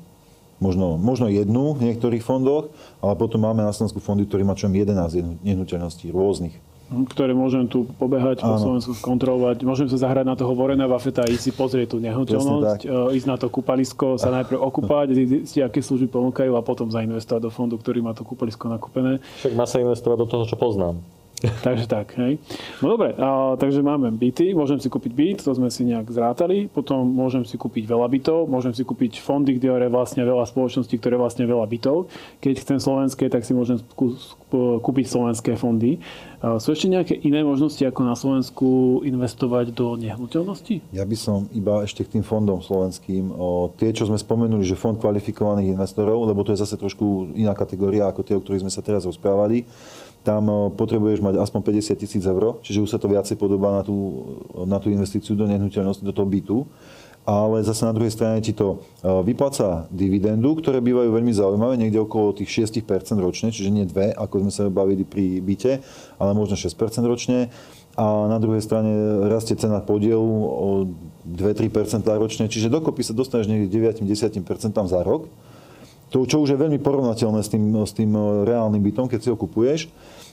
možno, možno jednu v niektorých fondoch, ale potom máme na Slovensku fondy, ktorí má čo 11 nehnuteľností rôznych ktoré môžem tu pobehať po Slovensku, kontrolovať. Môžem sa zahrať na toho Warrena Buffetta a ísť si pozrieť tú nehnuteľnosť, e, ísť na to kúpalisko, sa [LAUGHS] najprv okúpať, zistiť, aké služby ponúkajú a potom zainvestovať do fondu, ktorý má to kúpalisko nakúpené. Však má sa investovať do toho, čo poznám. [LAUGHS] takže tak, hej. No dobre, a, takže máme byty, môžem si kúpiť byt, to sme si nejak zrátali, potom môžem si kúpiť veľa bytov, môžem si kúpiť fondy, kde je vlastne veľa spoločností, ktoré vlastne veľa bytov. Keď chcem slovenské, tak si môžem kúpiť slovenské fondy. A, sú ešte nejaké iné možnosti, ako na Slovensku investovať do nehnuteľnosti? Ja by som iba ešte k tým fondom slovenským, o, tie, čo sme spomenuli, že fond kvalifikovaných investorov, lebo to je zase trošku iná kategória ako tie, o ktorých sme sa teraz rozprávali tam eh, potrebuješ mať aspoň 50 tisíc eur, čiže už sa to viacej podobá na tú, na tú investíciu do nehnuteľnosti, do toho bytu. Ale zase na druhej strane ti to eh, vypláca dividendu, ktoré bývajú veľmi zaujímavé, niekde okolo tých 6% ročne, čiže nie 2, ako sme sa bavili pri byte, ale možno 6% ročne. A na druhej strane rastie cena podielu o 2-3% ročne, čiže dokopy sa dostaneš niekde 9-10% za rok to, čo už je veľmi porovnateľné s tým, s tým reálnym bytom, keď si ho kupuješ.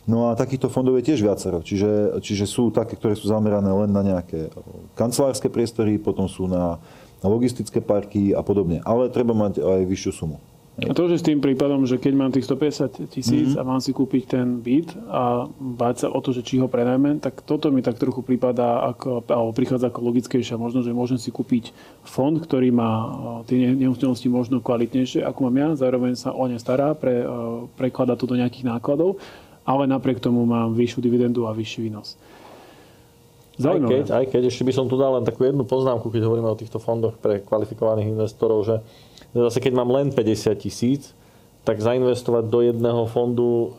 No a takýchto fondov je tiež viacero. Čiže, čiže sú také, ktoré sú zamerané len na nejaké kancelárske priestory, potom sú na, na logistické parky a podobne. Ale treba mať aj vyššiu sumu. A to, že s tým prípadom, že keď mám tých 150 tisíc mm-hmm. a mám si kúpiť ten byt a báť sa o to, že či ho prenajmem, tak toto mi tak trochu prípada, ako, alebo prichádza ako logickejšia možnosť, že môžem si kúpiť fond, ktorý má tie nehnuteľnosti možno kvalitnejšie, ako mám ja, zároveň sa o ne stará, pre, prekladá to do nejakých nákladov, ale napriek tomu mám vyššiu dividendu a vyšší výnos. Aj keď, aj keď, ešte by som tu dal len takú jednu poznámku, keď hovoríme o týchto fondoch pre kvalifikovaných investorov, že Zase keď mám len 50 tisíc, tak zainvestovať do jedného fondu,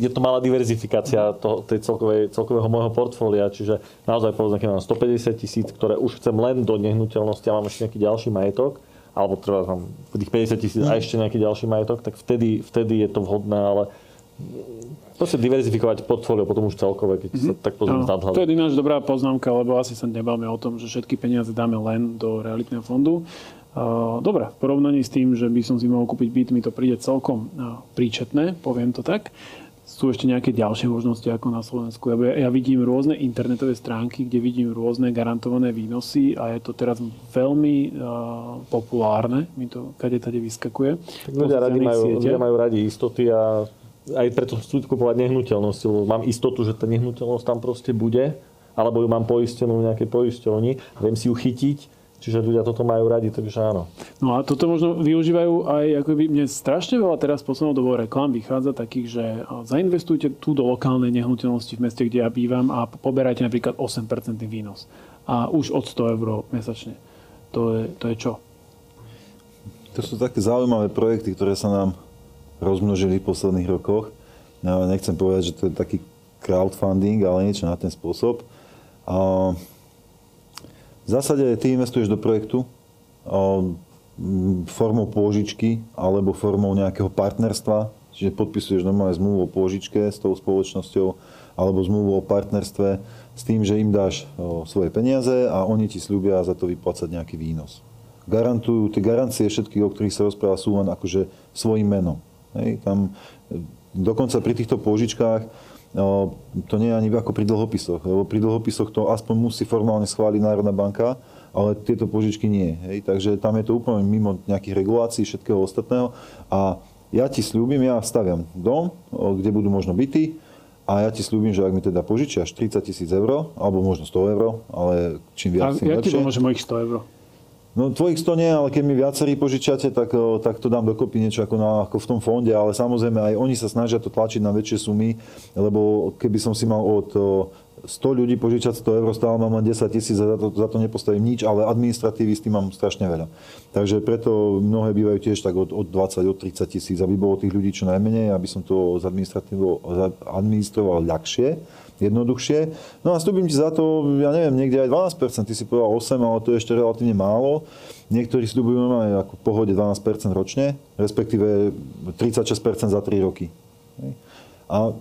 je to malá diverzifikácia toho, tej celkovej, celkového môjho portfólia, čiže naozaj povedzme, keď mám 150 tisíc, ktoré už chcem len do nehnuteľnosti a mám ešte nejaký ďalší majetok, alebo treba tam tých 50 tisíc a ešte nejaký ďalší majetok, tak vtedy, vtedy je to vhodné, ale Proste diverzifikovať portfólio potom už celkové, keď mm-hmm. sa tak pozrieme no, To je ináč dobrá poznámka, lebo asi sa nebáme o tom, že všetky peniaze dáme len do realitného fondu. Dobre, v porovnaní s tým, že by som si mohol kúpiť byt, mi to príde celkom príčetné, poviem to tak. Sú ešte nejaké ďalšie možnosti ako na Slovensku. Ja, ja vidím rôzne internetové stránky, kde vidím rôzne garantované výnosy a je to teraz veľmi uh, populárne. Mi to kade tade vyskakuje. Tak ľudia, radi majú, ľudia majú radi istoty a aj preto chcú kupovať nehnuteľnosť, lebo mám istotu, že tá nehnuteľnosť tam proste bude, alebo ju mám poistenú v nejakej poisťovni, viem si ju chytiť Čiže ľudia toto majú radi, takže áno. No a toto možno využívajú aj, ako by mne strašne veľa teraz poslednou dobou reklám vychádza takých, že zainvestujte tu do lokálnej nehnuteľnosti v meste, kde ja bývam a poberajte napríklad 8% výnos. A už od 100 eur mesačne. To je, to je čo? To sú také zaujímavé projekty, ktoré sa nám rozmnožili v posledných rokoch. Ja nechcem povedať, že to je taký crowdfunding, ale niečo na ten spôsob. V zásade ty investuješ do projektu formou pôžičky alebo formou nejakého partnerstva, čiže podpisuješ normálne zmluvu o pôžičke s tou spoločnosťou alebo zmluvu o partnerstve s tým, že im dáš svoje peniaze a oni ti slúbia za to vyplácať nejaký výnos. Garantujú, tie garancie všetky, o ktorých sa rozpráva, sú len akože svojim menom. Hej, tam, dokonca pri týchto pôžičkách to nie je ani ako pri dlhopisoch, lebo pri dlhopisoch to aspoň musí formálne schváliť Národná banka, ale tieto požičky nie. Hej? Takže tam je to úplne mimo nejakých regulácií, všetkého ostatného a ja ti slúbim, ja staviam dom, kde budú možno byty, a ja ti slúbim, že ak mi teda požičiaš 30 tisíc eur, alebo možno 100 eur, ale čím viac, tým ja lepšie. ti pomôžem mojich 100 eur. No tvojich 100 nie, ale keď mi viacerí požičiate, tak, tak to dám dokopy niečo ako, na, ako v tom fonde, ale samozrejme aj oni sa snažia to tlačiť na väčšie sumy, lebo keby som si mal od 100 ľudí požičať 100 eur, stále mám len 10 tisíc a za to, za to nepostavím nič, ale administratívy s tým mám strašne veľa. Takže preto mnohé bývajú tiež tak od, od 20, od 30 tisíc, aby bolo tých ľudí čo najmenej, aby som to administroval ľahšie, jednoduchšie. No a stúpim ti za to, ja neviem, niekde aj 12%, ty si povedal 8, ale to je ešte relatívne málo. Niektorí slúbujú aj ako v pohode 12% ročne, respektíve 36% za 3 roky. A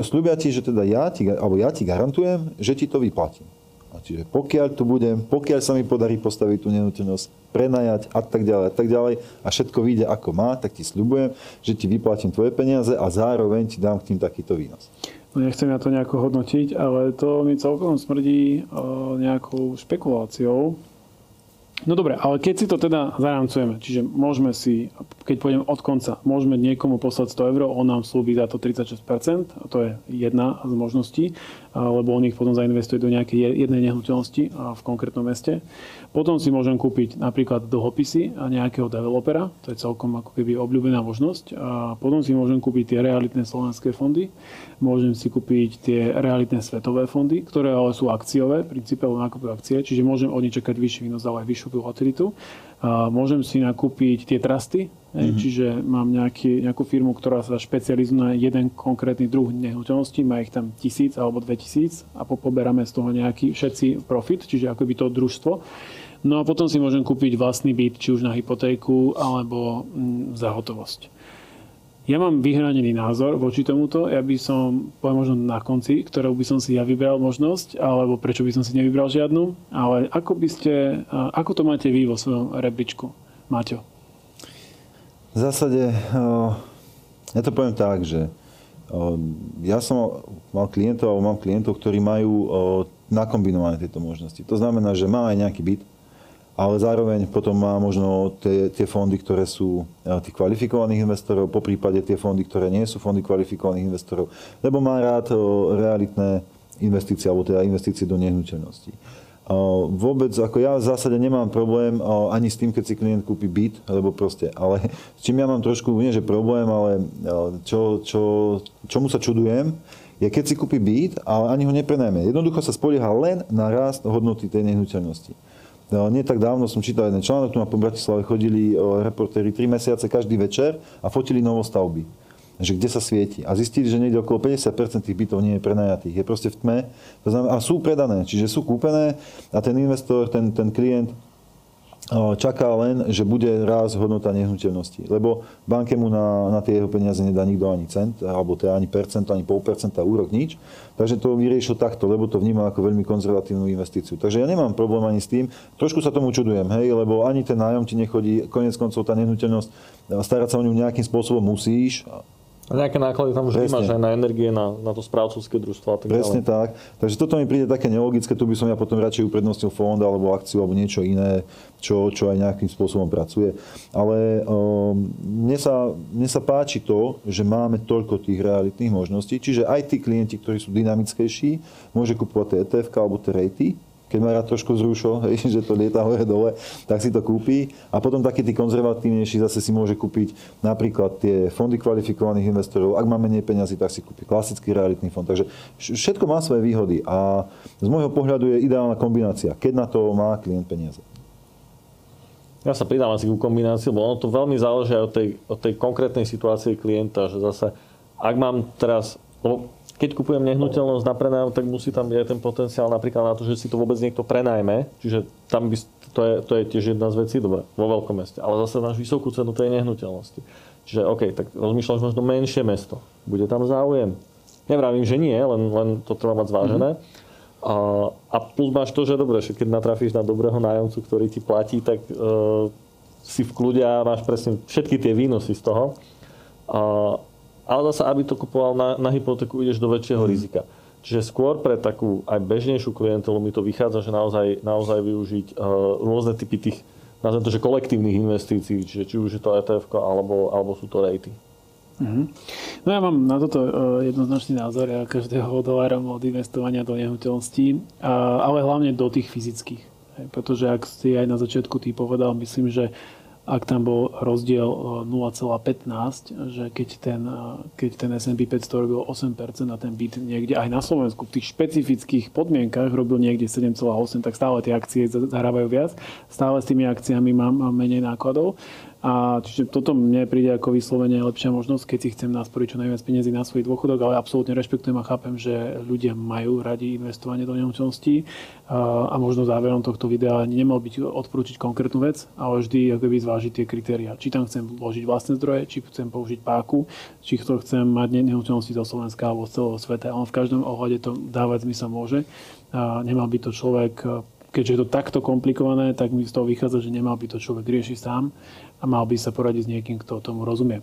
slúbia ti, že teda ja ti, alebo ja ti garantujem, že ti to vyplatím. A čiže pokiaľ tu budem, pokiaľ sa mi podarí postaviť tú nenútenosť, prenajať a tak ďalej a tak ďalej a všetko vyjde ako má, tak ti slúbujem, že ti vyplatím tvoje peniaze a zároveň ti dám k tým takýto výnos. No nechcem ja to nejako hodnotiť, ale to mi celkom smrdí nejakou špekuláciou, No dobre, ale keď si to teda zarámcujeme, čiže môžeme si, keď pôjdem od konca, môžeme niekomu poslať 100 eur, on nám slúbi za to 36%, a to je jedna z možností, lebo on ich potom zainvestuje do nejakej jednej nehnuteľnosti v konkrétnom meste. Potom si môžem kúpiť napríklad dlhopisy nejakého developera, to je celkom ako keby obľúbená možnosť. A potom si môžem kúpiť tie realitné slovenské fondy, môžem si kúpiť tie realitné svetové fondy, ktoré ale sú akciové, princípe len nakupujú akcie, čiže môžem od nich čakať vyšší výnos, ale aj vyššiu volatilitu. Môžem si nakúpiť tie trusty, mm-hmm. čiže mám nejaký, nejakú firmu, ktorá sa špecializuje na jeden konkrétny druh nehnuteľnosti, má ich tam tisíc alebo dve tisíc a poberáme z toho nejaký všetci profit, čiže akoby to družstvo. No a potom si môžem kúpiť vlastný byt, či už na hypotéku, alebo mm, za hotovosť. Ja mám vyhranený názor voči tomuto. Ja by som, poviem možno na konci, ktorou by som si ja vybral možnosť, alebo prečo by som si nevybral žiadnu. Ale ako by ste, ako to máte vy vo svojom rebríčku, Maťo? V zásade, ja to poviem tak, že ja som mal klientov, alebo mám klientov, ktorí majú nakombinované tieto možnosti. To znamená, že má aj nejaký byt, ale zároveň potom má možno tie, tie fondy, ktoré sú eh, tých kvalifikovaných investorov, po prípade tie fondy, ktoré nie sú fondy kvalifikovaných investorov, lebo má rád eh, realitné investície, alebo teda investície do nehnuteľností. Eh, vôbec, ako ja v zásade nemám problém ani s tým, keď si klient kúpi byt, lebo proste, ale [LAUGHS] s čím ja mám trošku, nie že problém, ale čo, čo, čomu sa čudujem, je keď si kúpi byt, ale ani ho neprenajme. Jednoducho sa spolieha len na rast hodnoty tej nehnuteľnosti. No, nie tak dávno som čítal jeden článok, tu na po Bratislave chodili reportéri 3 mesiace každý večer a fotili novostavby že kde sa svieti. A zistili, že niekde okolo 50% tých bytov nie je prenajatých. Je proste v tme. To znamená, a sú predané, čiže sú kúpené a ten investor, ten, ten klient čaká len, že bude raz hodnota nehnuteľnosti. Lebo banke mu na, na tie jeho peniaze nedá nikto ani cent, alebo teda ani percent, ani pol percenta, úrok, nič. Takže to vyriešil takto, lebo to vníma ako veľmi konzervatívnu investíciu. Takže ja nemám problém ani s tým. Trošku sa tomu čudujem, hej, lebo ani ten nájom ti nechodí, konec koncov tá nehnuteľnosť, starať sa o ňu nejakým spôsobom musíš, a nejaké náklady tam už máš aj na energie, na, na to správcovské družstvo a tak Presne ďalej. tak. Takže toto mi príde také nelogické, tu by som ja potom radšej uprednostnil fond alebo akciu alebo niečo iné, čo, čo aj nejakým spôsobom pracuje. Ale um, mne, sa, mne sa páči to, že máme toľko tých realitných možností, čiže aj tí klienti, ktorí sú dynamickejší, môže kupovať tie ETF alebo tie rejty, keď má rád trošku zrušo, [LAUGHS] že to lieta hore dole, tak si to kúpi. A potom taký tí konzervatívnejší zase si môže kúpiť napríklad tie fondy kvalifikovaných investorov. Ak má menej peniazy, tak si kúpi klasický realitný fond. Takže všetko má svoje výhody a z môjho pohľadu je ideálna kombinácia, keď na to má klient peniaze. Ja sa pridám asi ku kombinácii, lebo ono to veľmi záleží od tej, od tej konkrétnej situácie klienta, že zase, ak mám teraz, lebo keď kupujem nehnuteľnosť na prenajom, tak musí tam byť ten potenciál napríklad na to, že si to vôbec niekto prenajme. Čiže tam by, to, je, to je tiež jedna z vecí, dobre, vo veľkom meste. Ale zase máš vysokú cenu tej nehnuteľnosti. Čiže OK, tak rozmýšľaš možno menšie mesto. Bude tam záujem? Nevravím, že nie, len, len to treba mať zvážené. Mm-hmm. A, a plus máš to, že dobre, že keď natrafíš na dobrého nájomcu, ktorý ti platí, tak uh, si v kľude a máš presne všetky tie výnosy z toho. A, ale zase, aby to kupoval na, na hypotéku, ideš do väčšieho mm. rizika. Čiže skôr pre takú aj bežnejšiu klientelu mi to vychádza, že naozaj, naozaj využiť uh, rôzne typy tých, nazvem to, že kolektívnych investícií, čiže či už je to ETF alebo, alebo sú to rejty. No ja mám na toto e, jednoznačný názor, ja každého dolárom od investovania do nehnuteľností, ale hlavne do tých fyzických. Pretože ak si aj na začiatku ty povedal, myslím, že ak tam bol rozdiel 0,15, že keď ten, keď ten S&P 500 robil 8% a ten byt niekde aj na Slovensku v tých špecifických podmienkach robil niekde 7,8, tak stále tie akcie zarábajú viac. Stále s tými akciami mám menej nákladov. A čiže toto mne príde ako vyslovene lepšia možnosť, keď si chcem nasporiť čo najviac peniazy na svoj dôchodok, ale absolútne rešpektujem a chápem, že ľudia majú radi investovanie do nehnuteľností a možno záverom tohto videa nemal byť odporúčiť konkrétnu vec, ale vždy ako zvážiť tie kritéria. Či tam chcem vložiť vlastné zdroje, či chcem použiť páku, či to chcem mať nehnuteľnosti zo Slovenska alebo z celého sveta. On v každom ohľade to dávať zmysel môže. A nemal by to človek keďže je to takto komplikované, tak mi z toho vychádza, že nemal by to človek riešiť sám a mal by sa poradiť s niekým, kto tomu rozumie.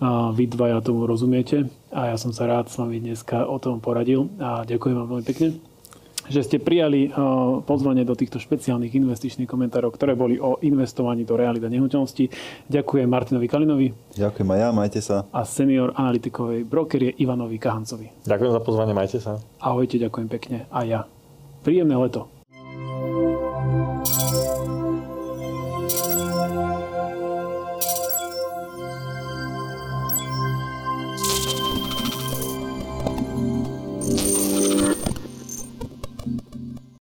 A vy dvaja tomu rozumiete a ja som sa rád s vami dneska o tom poradil a ďakujem vám veľmi pekne že ste prijali pozvanie do týchto špeciálnych investičných komentárov, ktoré boli o investovaní do realita nehnuteľnosti. Ďakujem Martinovi Kalinovi. Ďakujem aj ja, majte sa. A senior analytikovej brokerie Ivanovi Kahancovi. Ďakujem za pozvanie, majte sa. Ahojte, ďakujem pekne a ja. Príjemné leto.